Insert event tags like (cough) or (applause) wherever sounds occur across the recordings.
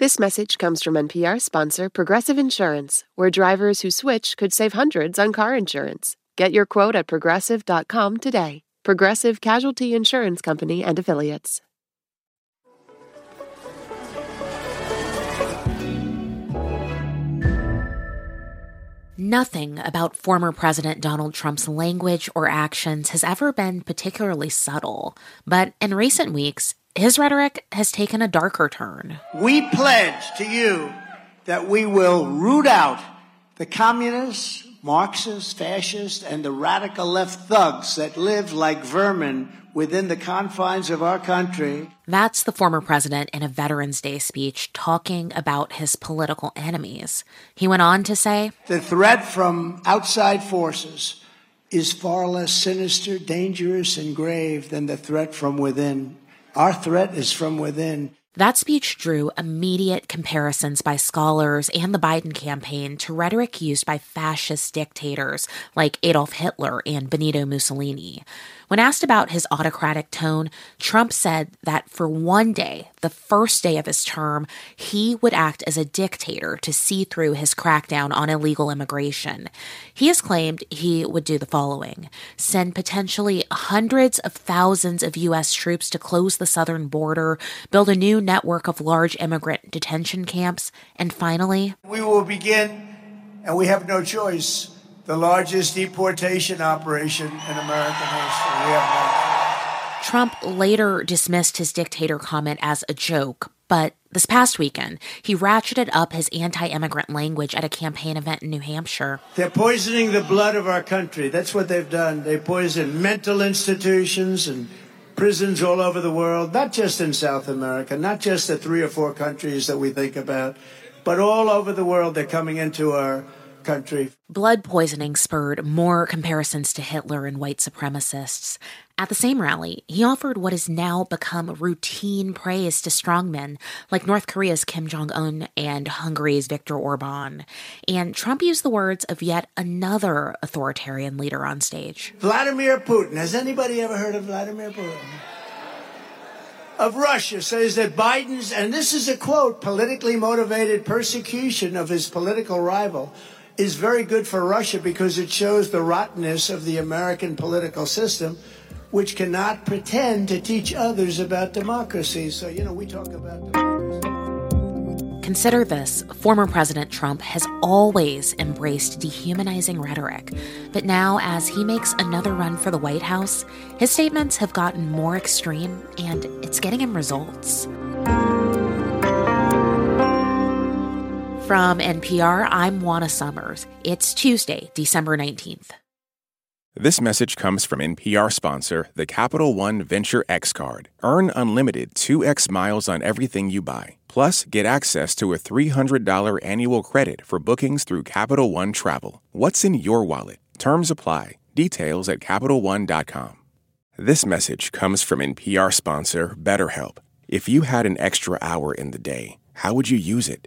This message comes from NPR sponsor Progressive Insurance, where drivers who switch could save hundreds on car insurance. Get your quote at progressive.com today. Progressive Casualty Insurance Company and Affiliates. Nothing about former President Donald Trump's language or actions has ever been particularly subtle, but in recent weeks, his rhetoric has taken a darker turn. We pledge to you that we will root out the communists, Marxists, fascists, and the radical left thugs that live like vermin within the confines of our country. That's the former president in a Veterans Day speech talking about his political enemies. He went on to say The threat from outside forces is far less sinister, dangerous, and grave than the threat from within. Our threat is from within. That speech drew immediate comparisons by scholars and the Biden campaign to rhetoric used by fascist dictators like Adolf Hitler and Benito Mussolini. When asked about his autocratic tone, Trump said that for one day, the first day of his term, he would act as a dictator to see through his crackdown on illegal immigration. He has claimed he would do the following send potentially hundreds of thousands of U.S. troops to close the southern border, build a new network of large immigrant detention camps, and finally, we will begin, and we have no choice the largest deportation operation in American history. We have Trump later dismissed his dictator comment as a joke, but this past weekend, he ratcheted up his anti immigrant language at a campaign event in New Hampshire. They're poisoning the blood of our country. That's what they've done. They poison mental institutions and prisons all over the world, not just in South America, not just the three or four countries that we think about, but all over the world. They're coming into our country. Blood poisoning spurred more comparisons to Hitler and white supremacists. At the same rally, he offered what has now become routine praise to strongmen like North Korea's Kim Jong un and Hungary's Viktor Orban. And Trump used the words of yet another authoritarian leader on stage Vladimir Putin. Has anybody ever heard of Vladimir Putin? Of Russia says that Biden's, and this is a quote, politically motivated persecution of his political rival is very good for Russia because it shows the rottenness of the American political system, which cannot pretend to teach others about democracy. So, you know, we talk about democracy. Consider this former President Trump has always embraced dehumanizing rhetoric, but now, as he makes another run for the White House, his statements have gotten more extreme and it's getting him results. From NPR, I'm Juana Summers. It's Tuesday, December 19th. This message comes from NPR sponsor, the Capital One Venture X Card. Earn unlimited 2x miles on everything you buy. Plus, get access to a $300 annual credit for bookings through Capital One Travel. What's in your wallet? Terms apply. Details at CapitalOne.com. This message comes from NPR sponsor, BetterHelp. If you had an extra hour in the day, how would you use it?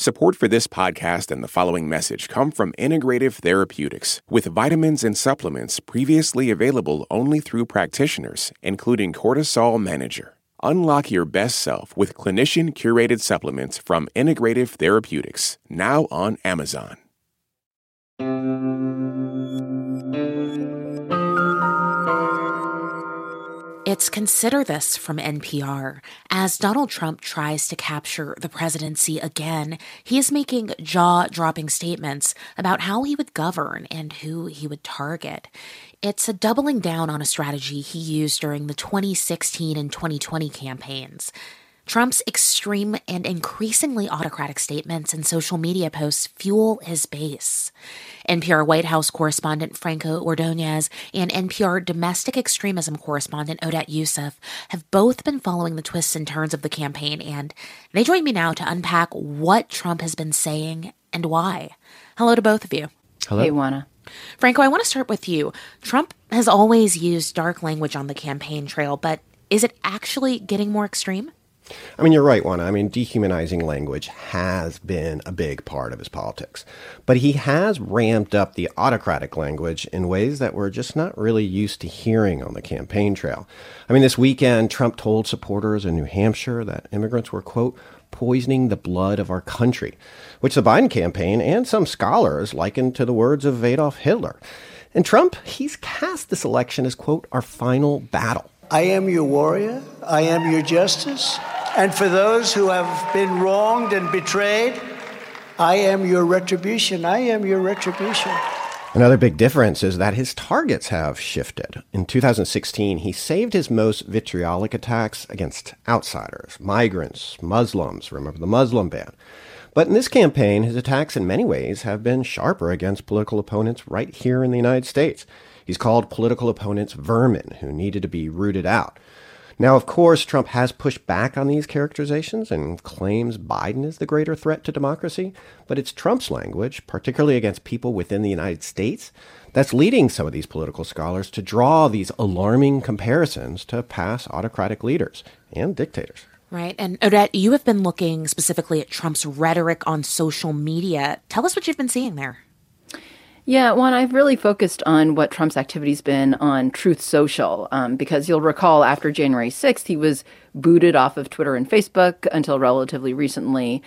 Support for this podcast and the following message come from Integrative Therapeutics, with vitamins and supplements previously available only through practitioners, including Cortisol Manager. Unlock your best self with clinician curated supplements from Integrative Therapeutics, now on Amazon. It's Consider This from NPR. As Donald Trump tries to capture the presidency again, he is making jaw dropping statements about how he would govern and who he would target. It's a doubling down on a strategy he used during the 2016 and 2020 campaigns. Trump's extreme and increasingly autocratic statements and social media posts fuel his base. NPR White House correspondent Franco Ordonez and NPR domestic extremism correspondent Odette Yousef have both been following the twists and turns of the campaign, and they join me now to unpack what Trump has been saying and why. Hello to both of you. Hello. Hey, Juana. Franco, I want to start with you. Trump has always used dark language on the campaign trail, but is it actually getting more extreme? I mean, you're right, Juana. I mean, dehumanizing language has been a big part of his politics. But he has ramped up the autocratic language in ways that we're just not really used to hearing on the campaign trail. I mean, this weekend, Trump told supporters in New Hampshire that immigrants were, quote, poisoning the blood of our country, which the Biden campaign and some scholars likened to the words of Adolf Hitler. And Trump, he's cast this election as, quote, our final battle. I am your warrior. I am your justice. And for those who have been wronged and betrayed, I am your retribution. I am your retribution. Another big difference is that his targets have shifted. In 2016, he saved his most vitriolic attacks against outsiders, migrants, Muslims, remember the Muslim ban. But in this campaign, his attacks in many ways have been sharper against political opponents right here in the United States. He's called political opponents vermin who needed to be rooted out. Now, of course, Trump has pushed back on these characterizations and claims Biden is the greater threat to democracy, but it's Trump's language, particularly against people within the United States, that's leading some of these political scholars to draw these alarming comparisons to past autocratic leaders and dictators. Right. And Odette, you have been looking specifically at Trump's rhetoric on social media. Tell us what you've been seeing there. Yeah, Juana, I've really focused on what Trump's activity's been on Truth Social, um, because you'll recall after January 6th, he was booted off of Twitter and Facebook until relatively recently.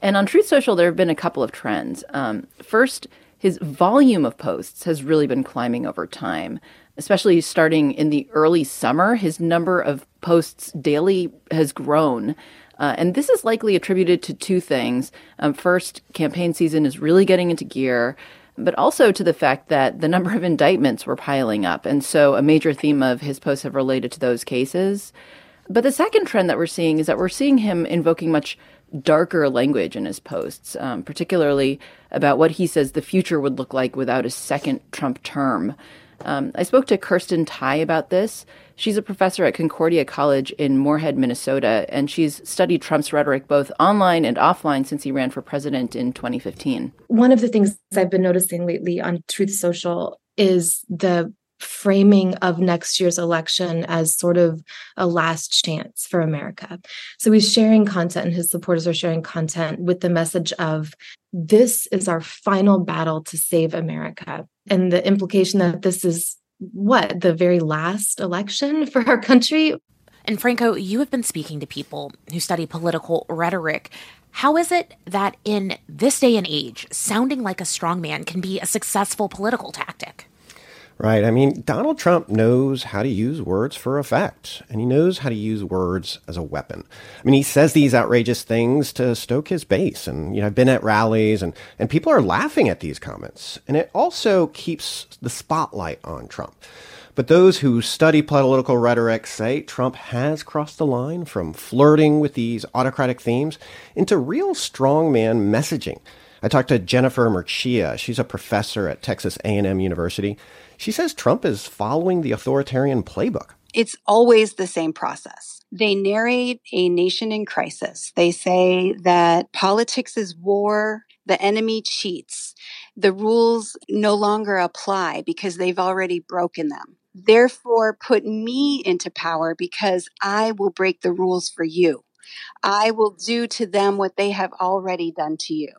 And on Truth Social, there have been a couple of trends. Um, first, his volume of posts has really been climbing over time, especially starting in the early summer. His number of posts daily has grown. Uh, and this is likely attributed to two things. Um, first, campaign season is really getting into gear but also to the fact that the number of indictments were piling up. And so a major theme of his posts have related to those cases. But the second trend that we're seeing is that we're seeing him invoking much darker language in his posts, um, particularly about what he says the future would look like without a second Trump term. Um, I spoke to Kirsten Theye about this. She's a professor at Concordia College in Moorhead, Minnesota, and she's studied Trump's rhetoric both online and offline since he ran for president in 2015. One of the things I've been noticing lately on Truth Social is the framing of next year's election as sort of a last chance for America. So he's sharing content, and his supporters are sharing content with the message of this is our final battle to save America. And the implication that this is what the very last election (laughs) for our country. And Franco, you have been speaking to people who study political rhetoric. How is it that in this day and age, sounding like a strongman can be a successful political tactic? Right. I mean, Donald Trump knows how to use words for effect, and he knows how to use words as a weapon. I mean, he says these outrageous things to stoke his base. And, you know, I've been at rallies, and, and people are laughing at these comments. And it also keeps the spotlight on Trump. But those who study political rhetoric say Trump has crossed the line from flirting with these autocratic themes into real strongman messaging. I talked to Jennifer Mercieca. She's a professor at Texas A&M University. She says Trump is following the authoritarian playbook. It's always the same process. They narrate a nation in crisis. They say that politics is war, the enemy cheats, the rules no longer apply because they've already broken them. Therefore, put me into power because I will break the rules for you. I will do to them what they have already done to you.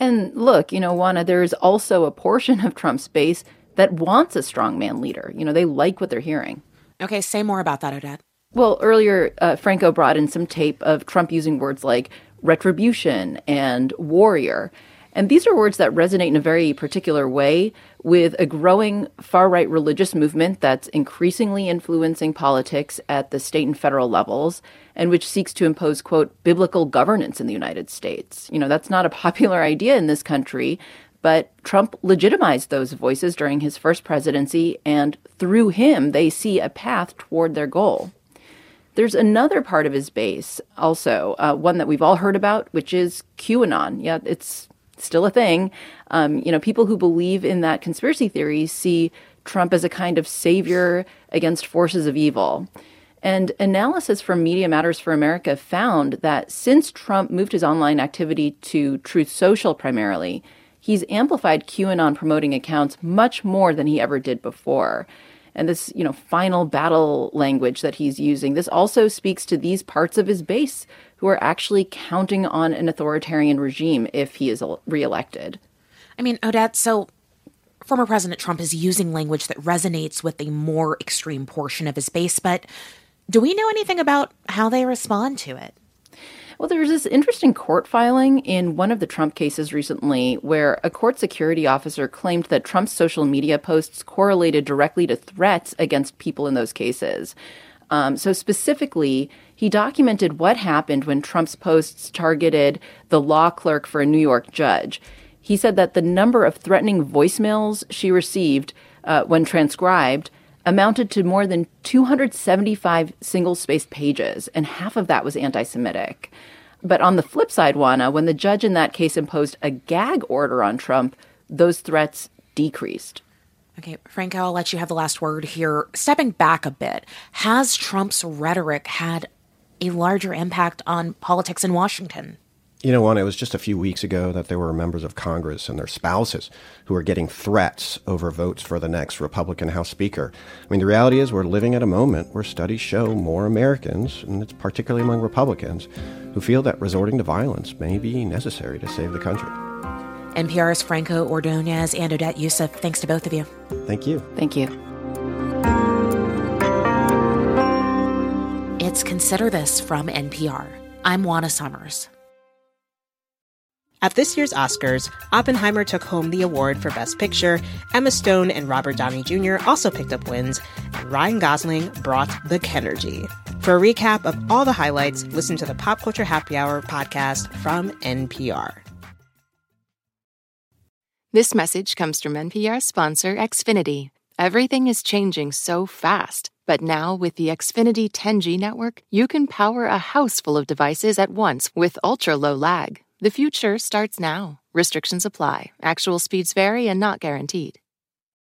And look, you know, Juana, there's also a portion of Trump's base that wants a strongman leader. You know, they like what they're hearing. Okay, say more about that, Odette. Well, earlier, uh, Franco brought in some tape of Trump using words like retribution and warrior. And these are words that resonate in a very particular way with a growing far right religious movement that's increasingly influencing politics at the state and federal levels and which seeks to impose, quote, biblical governance in the United States. You know, that's not a (laughs) popular idea in this country, but Trump legitimized those voices during his first presidency, and through him, they see a path toward their goal. There's another part of his base, also, uh, one that we've all heard about, which is QAnon. Yeah, it's still a thing. Um, you know, people who believe in that conspiracy theory see Trump as a kind of savior against forces of evil. And analysis from Media Matters for America found that since Trump moved his online activity to Truth Social primarily, he's amplified QAnon promoting accounts much more than he ever did before. And this, you know, final battle language that he's using, this also speaks to these parts of his base who are actually counting on an authoritarian regime if he is reelected. I mean, Odette, so former President Trump is using language that resonates with a more extreme portion of his base, but do we know anything about how they respond to it? Well, there was this interesting court filing in one of the Trump cases recently where a court security officer claimed that Trump's social media posts correlated directly to threats against people in those cases. Um, so, specifically, he documented what happened when Trump's posts targeted the law clerk for a New York judge. He said that the number of threatening voicemails she received uh, when transcribed amounted to more than 275 single spaced pages, and half of that was anti Semitic. But on the flip side, Juana, when the judge in that case imposed a gag order on Trump, those threats decreased. Okay, Franco, I'll let you have the last word here. Stepping back a bit, has Trump's rhetoric had a larger impact on politics in Washington? You know, Juana, it was just a few weeks ago that there were members of Congress and their spouses who were getting threats over votes for the next Republican House Speaker. I mean, the reality is we're living at a moment where studies show more Americans, and it's particularly among Republicans, who feel that resorting to violence may be necessary to save the country. NPR's Franco Ordonez and Odette Yousef, thanks to both of you. Thank you. Thank you. It's Consider This from NPR. I'm Juana Summers. At this year's Oscars, Oppenheimer took home the award for Best Picture. Emma Stone and Robert Downey Jr. also picked up wins, and Ryan Gosling brought the Kenergy. For a recap of all the highlights, listen to the Pop Culture Happy Hour podcast from NPR. This message comes from NPR sponsor Xfinity. Everything is changing so fast, but now with the Xfinity 10G network, you can power a house full of devices at once with ultra low lag. The future starts now. Restrictions apply. Actual speeds vary and not guaranteed.